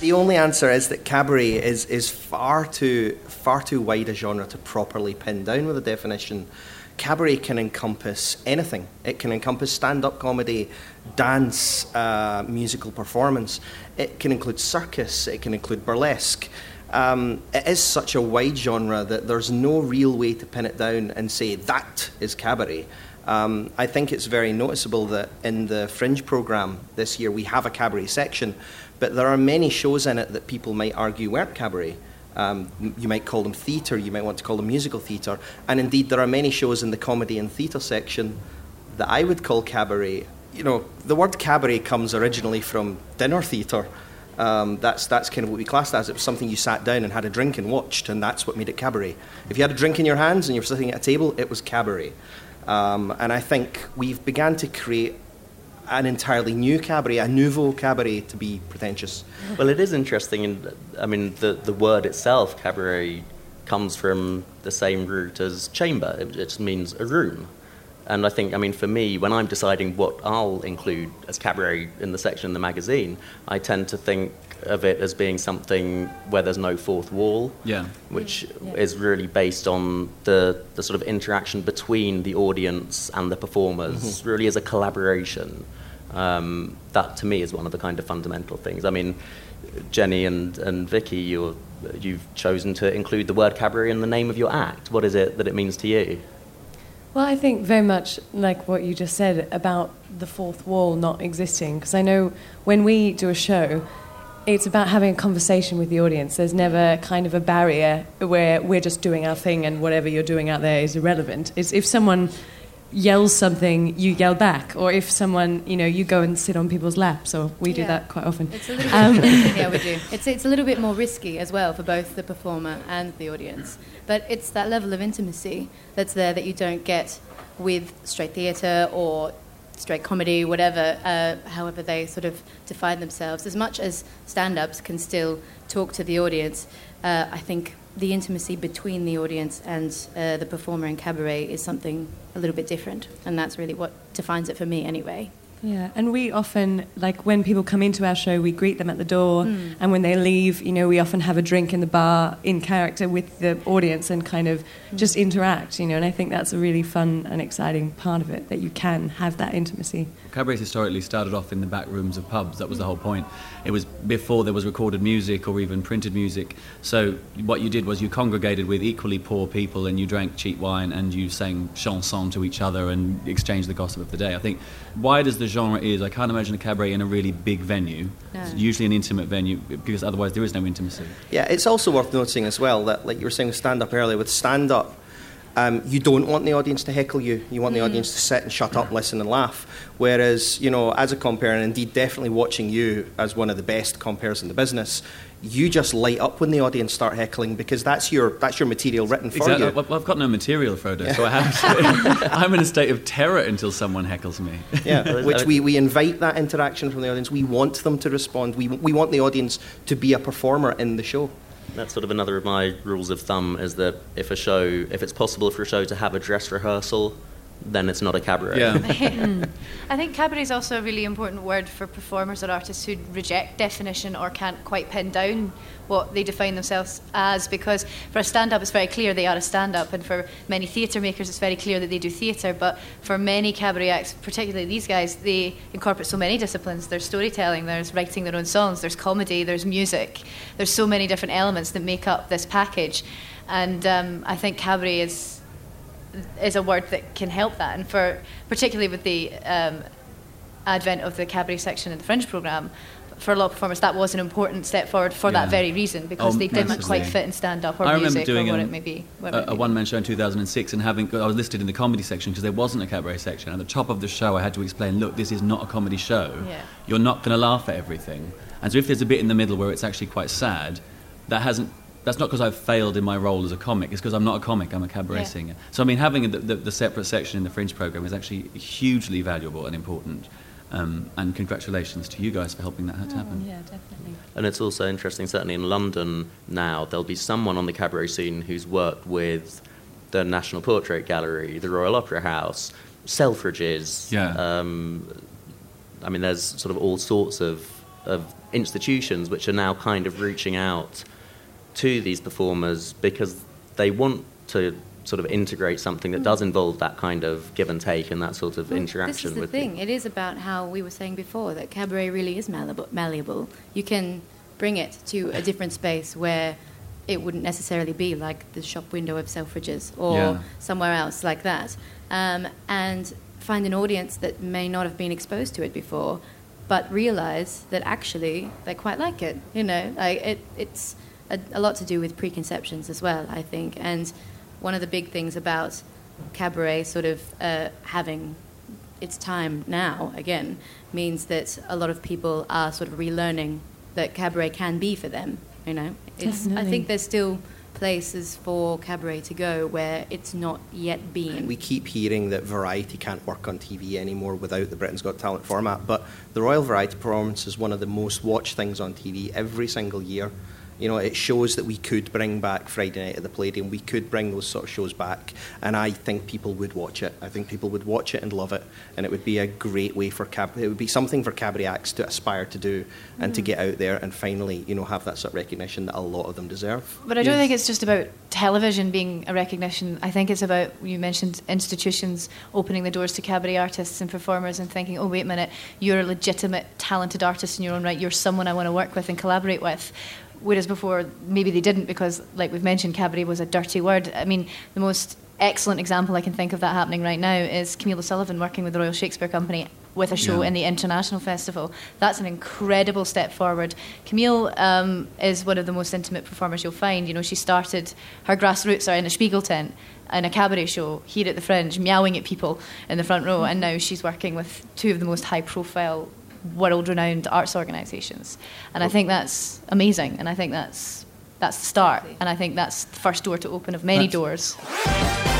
The only answer is that cabaret is, is far too far too wide a genre to properly pin down with a definition. Cabaret can encompass anything. It can encompass stand-up comedy, dance, uh, musical performance. It can include circus. It can include burlesque. Um, it is such a wide genre that there's no real way to pin it down and say that is cabaret. Um, I think it's very noticeable that in the Fringe programme this year we have a cabaret section, but there are many shows in it that people might argue weren't cabaret. Um, you might call them theatre, you might want to call them musical theatre, and indeed there are many shows in the comedy and theatre section that I would call cabaret. You know, the word cabaret comes originally from dinner theatre. Um, that's, that's kind of what we classed as. It was something you sat down and had a drink and watched, and that's what made it cabaret. If you had a drink in your hands and you were sitting at a table, it was cabaret. Um, and I think we've begun to create an entirely new cabaret, a nouveau cabaret, to be pretentious. Well, it is interesting. In, I mean, the, the word itself, cabaret, comes from the same root as chamber. It, it just means a room. And I think, I mean, for me, when I'm deciding what I'll include as cabaret in the section in the magazine, I tend to think of it as being something where there's no fourth wall, Yeah. which Yeah. is really based on the, the sort of interaction between the audience and the performers, really as a collaboration. Um, that to me is one of the kind of fundamental things. I mean, Jenny and, and Vicky, you're, you've chosen to include the word cabaret in the name of your act. What is it that it means to you? Well, I think very much like what you just said about the fourth wall not existing. Because I know when we do a show, it's about having a conversation with the audience. There's never kind of a barrier where we're just doing our thing and whatever you're doing out there is irrelevant. It's if someone yells something, you yell back, or if someone, you know, you go and sit on people's laps, or we do that quite often. It's a little Um, yeah, we do. It's, it's a little bit more risky as well for both the performer and the audience. But it's that level of intimacy that's there that you don't get with straight theatre or straight comedy, whatever, uh, however they sort of define themselves. As much as stand ups can still talk to the audience, uh, I think the intimacy between the audience and uh, the performer in cabaret is something a little bit different. And that's really what defines it for me, anyway. Yeah, and we often, like when people come into our show, we greet them at the door, hmm. and when they leave, you know, we often have a drink in the bar in character with the audience and kind of hmm. just interact, you know, and I think that's a really fun and exciting part of it that you can have that intimacy. Cabarets historically started off in the back rooms of pubs. That was the whole point. It was before there was recorded music or even printed music. So what you did was you congregated with equally poor people and you drank cheap wine and you sang chansons to each other and exchanged the gossip of the day. I think wide as the genre is, I can't imagine a cabaret in a really big venue. No. It's usually an intimate venue because otherwise there is no intimacy. Yeah, it's also worth noting as well that, like you were saying with stand up earlier, with stand up, um, you don't want the audience to heckle you. You want the audience to sit and shut up, listen, and laugh. Whereas, you know, as a compere, and indeed definitely watching you as one of the best comperes in the business, you just light up when the audience start heckling because that's your that's your material written for Exactly. you. Well, I've got no material, Frodo, so I have to, I'm in a state of terror until someone heckles me. Yeah, which we, we invite that interaction from the audience. We want them to respond. We, we want the audience to be a performer in the show. That's sort of another of my rules of thumb is that if a show, if it's possible for a show to have a dress rehearsal, then it's not a cabaret. Yeah. I think cabaret is also a really important word for performers or artists who reject definition or can't quite pin down what they define themselves as because for a stand up it's very clear they are a stand up and for many theatre makers it's very clear that they do theatre but for many cabaret acts particularly these guys they incorporate so many disciplines there's storytelling there's writing their own songs there's comedy there's music there's so many different elements that make up this package and um, I think cabaret is is a word that can help that. And for particularly with the um, advent of the cabaret section in the Fringe program, for a lot of performers, that was an important step forward for Yeah. that very reason because Oh, they didn't massively. quite fit in stand up or I music doing or what an- it may be. may a, a one-man show in 2006 and having I was listed in the comedy section because there wasn't a cabaret section. At the top of the show, I had to explain, look, this is not a comedy show. Yeah. You're not going to laugh at everything. And so if there's a bit in the middle where it's actually quite sad, that hasn't. That's not because I've failed in my role as a comic. It's because I'm not a comic. I'm a cabaret Yeah. singer. So I mean, having the, the, the separate section in the Fringe program is actually hugely valuable and important. Um, and congratulations to you guys for helping that to happen. Yeah, definitely. And it's also interesting, certainly in London now, there'll be someone on the cabaret scene who's worked with the National Portrait Gallery, the Royal Opera House, Selfridges. Yeah. Um, I mean, there's sort of all sorts of, of institutions which are now kind of reaching out to these performers because they want to sort of integrate something that does involve that kind of give and take and that sort of Well, interaction This is the with thing. people. It is about how we were saying before that cabaret really is malleable. malleable. You can bring it to a different space where it wouldn't necessarily be like the shop window of Selfridges or Yeah. somewhere else like that, um, and find an audience that may not have been exposed to it before, but realize that actually they quite like it. You know, like it, it's a, a lot to do with preconceptions as well, I think, and one of the big things about cabaret sort of uh, having its time now again means that a lot of people are sort of relearning that cabaret can be for them. You know, it's, I think there's still places for cabaret to go where it's not yet been. We keep hearing that variety can't work on TV anymore without the Britain's Got Talent format, but the Royal Variety Performance is one of the most watched things on TV every single year. You know, it shows that we could bring back Friday Night at the Palladium, we could bring those sort of shows back, and I think people would watch it. I think people would watch it and love it, and it would be a great way for cab. It would be something for cabaret acts to aspire to do and to mm. get out there and finally, you know, have that sort of recognition that a lot of them deserve. But I don't think it's just about television being a recognition. I think it's about, you mentioned institutions opening the doors to cabaret artists and performers and thinking, oh, wait a minute, you're a legitimate, talented artist in your own right. You're someone I want to work with and collaborate with. Whereas before, maybe they didn't because, like we've mentioned, cabaret was a dirty word. I mean, the most excellent example I can think of that happening right now is Camille O'Sullivan working with the Royal Shakespeare Company with a show Yeah. in the International Festival. That's an incredible step forward. Camille um, is one of the most intimate performers you'll find. You know, she started her grassroots are in a Spiegel tent in a cabaret show here at the Fringe, meowing at people in the front row, and now she's working with two of the most high-profile, world-renowned arts organisations. And I think that's amazing, and I think that's that's the start, and I think that's the first door to open of many That's- doors.